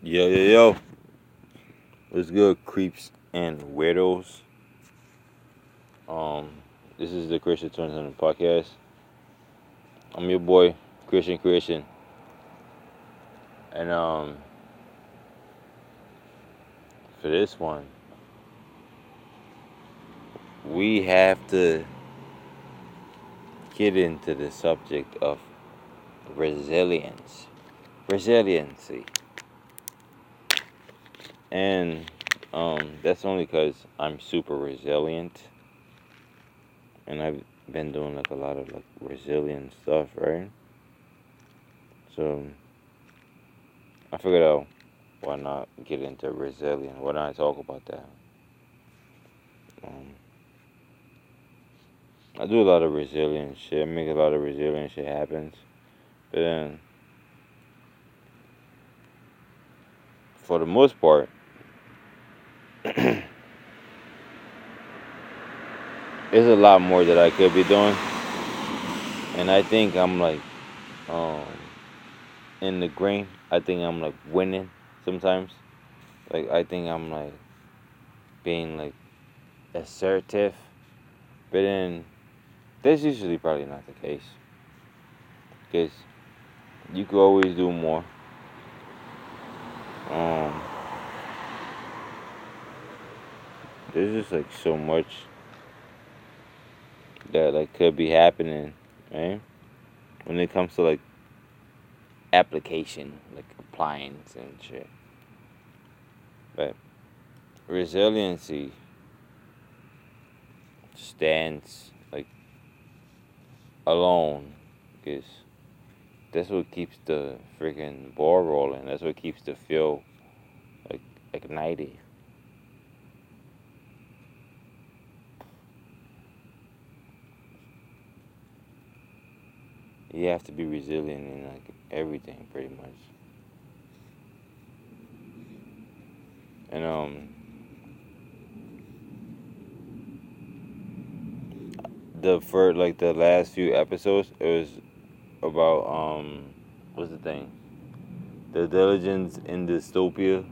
Yo, yo, yo. What's good, creeps and weirdos? Um, this is the Kreation Twins podcast. I'm your boy, Kreation Kreation. And, um, for this one, we have to get into the subject of resilience. Resiliency. And um, that's only because I'm super resilient. And I've been doing like a lot of like resilient stuff, right? So I figured out why not get into resilient? Why not talk about that? Um, I do a lot of resilient shit. I make a lot of resilient shit happens. But then, for the most part, there's a lot more that I could be doing. And I think I'm like, um, in the green. I think I'm like winning sometimes. Like, I think I'm like being like assertive. But then, that's usually probably not the case. Because you could always do more. Um, there's just like so much that like could be happening, right? When it comes to like application, like appliance and shit. But resiliency stands like alone because that's what keeps the freaking ball rolling. That's what keeps the fuel like ignited. You have to be resilient in like everything, pretty much. And um, the for like the last few episodes, it was about um what's the thing? The diligence in dystopia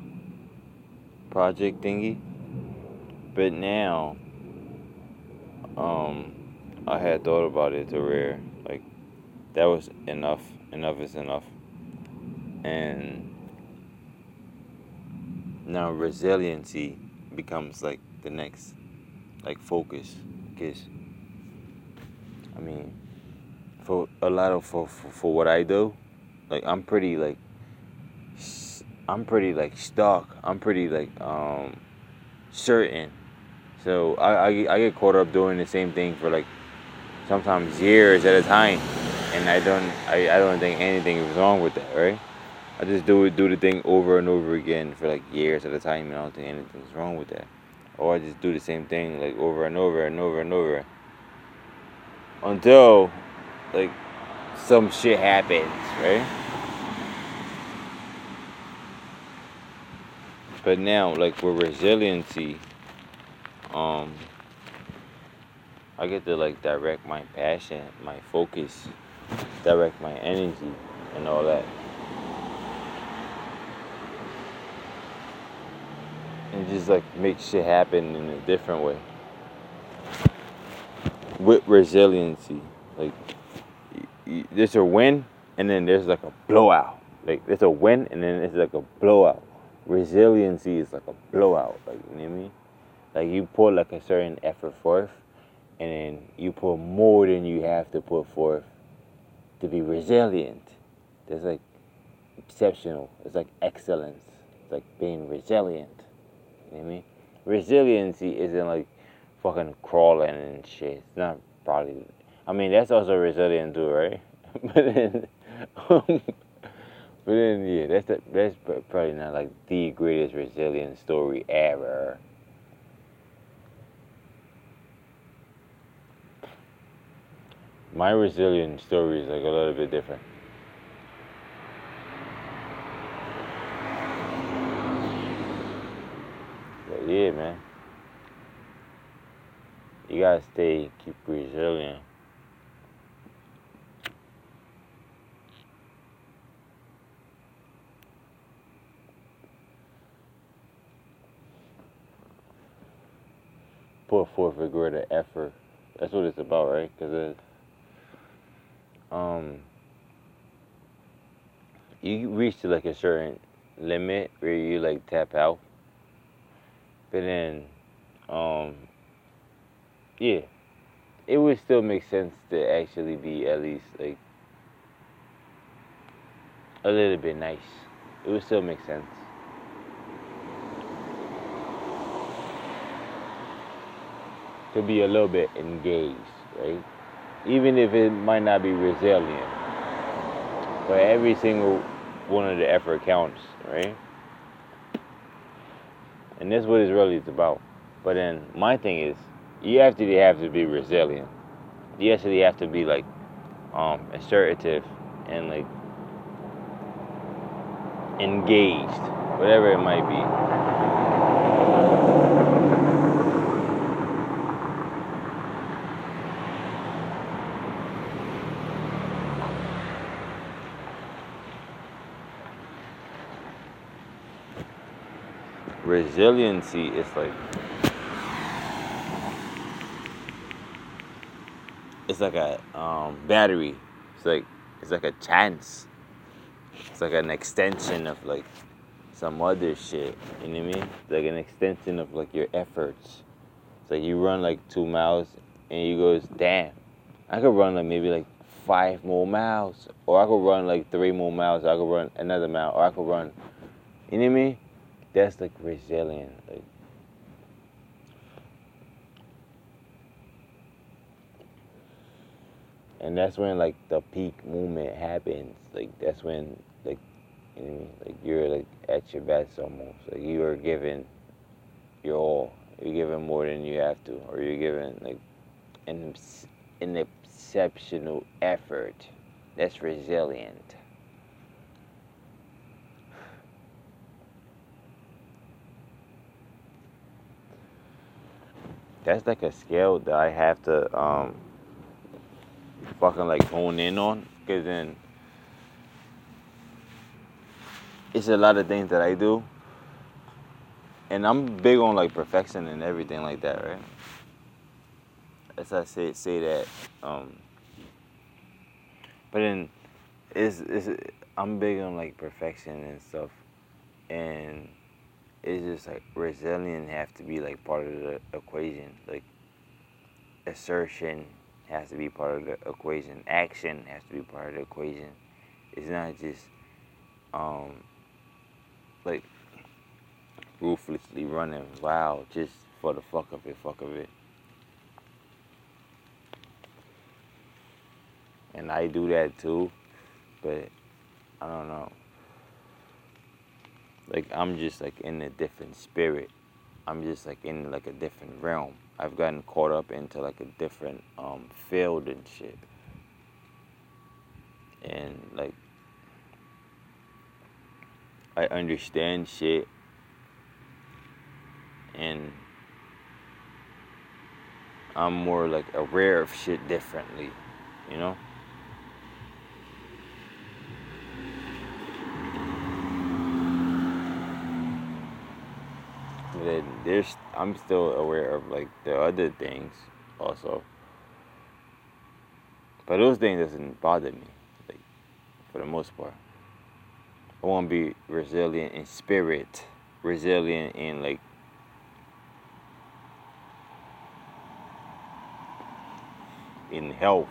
project thingy. But now um I had thought about it to like that was enough. Enough is enough. And now resiliency becomes like the next like focus because I mean for a lot of for, for, for what I do, like I'm pretty like I'm pretty like stuck. I'm pretty like um certain. So I, I I get caught up doing the same thing for like sometimes years at a time, and I don't I, I don't think anything is wrong with that, right? I just do do the thing over and over again for like years at a time, and I don't think anything's wrong with that. Or I just do the same thing like over and over and over and over until like some shit happens, right? But now, like with resiliency, um, I get to like direct my passion, my focus, direct my energy, and all that. And just like make shit happen in a different way. With resiliency, like there's a win and then there's like a blowout. Like there's a win and then it's like a blowout. Resiliency is like a blowout. Like you know what I mean? Like you put like a certain effort forth and then you put more than you have to put forth to be resilient. There's like exceptional. It's like excellence. It's like being resilient. You know what I mean? Resiliency isn't like fucking crawling and shit. It's not probably I mean, that's also resilient too, right? but then, but then, yeah, that's the, that's probably not like the greatest resilient story ever. my resilient story is like a little bit different. But yeah, man. You gotta stay, keep resilient. Put forth a greater effort. That's what it's about, right? Because um, you reach to like a certain limit where you like tap out, but then, um, yeah, it would still make sense to actually be at least like a little bit nice. It would still make sense. To be a little bit engaged, right? Even if it might not be resilient. But every single one of the effort counts, right? And that's what it's really about. But then my thing is, you actually have to be resilient. You actually have to be like um, assertive and like engaged, whatever it might be. Resiliency is like it's like a um, battery. It's like it's like a chance. It's like an extension of like some other shit. You know what I mean? It's like an extension of like your efforts. It's like you run like two miles and you goes, damn, I could run like maybe like five more miles. Or I could run like three more miles. I could run another mile. Or I could run you know what I mean? That's like resilient. Like and that's when like the peak movement happens. Like that's when like you know, like you're like at your best almost. Like you are giving your all. You're giving more than you have to, or you're giving like an an exceptional effort. That's resilient. That's like a skill that I have to um, fucking like hone in on because then it's a lot of things that I do and I'm big on like perfection and everything like that, right? As I say say that, um, but then it's, it's I'm big on like perfection and stuff, and it's just like resilient have to be like part of the equation, like assertion has to be part of the equation. Action has to be part of the equation. It's not just um like ruthlessly running wild just for the fuck of it, fuck of it. And I do that too, but I don't know. Like I'm just like in a different spirit. I'm just like in like a different realm. I've gotten caught up into like a different um, field and shit. And like I understand shit and I'm more like aware of shit differently, you know? Then there's I'm still aware of like the other things also. But those things doesn't bother me, like for the most part. I want to be resilient in spirit, resilient in like in health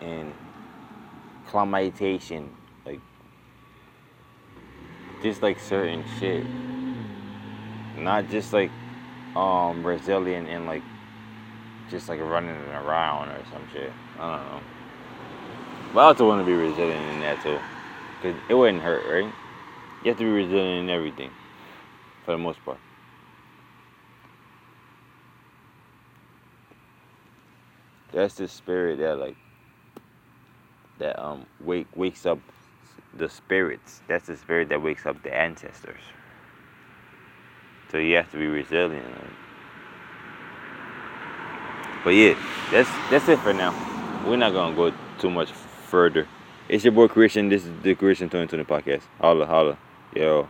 and climatization, like just like certain shit not just like um resilient and like just like running around or some shit. I don't know. But I also want to be resilient in that too, cause it wouldn't hurt, right? You have to be resilient in everything, for the most part. That's the spirit that like that um wake wakes up the spirits. That's the spirit that wakes up the ancestors. So you have to be resilient. But yeah, that's that's it for now. We're not gonna go too much further. It's your boy Kreation. This is the Kreation 2020 podcast. Holla, holla. Yo.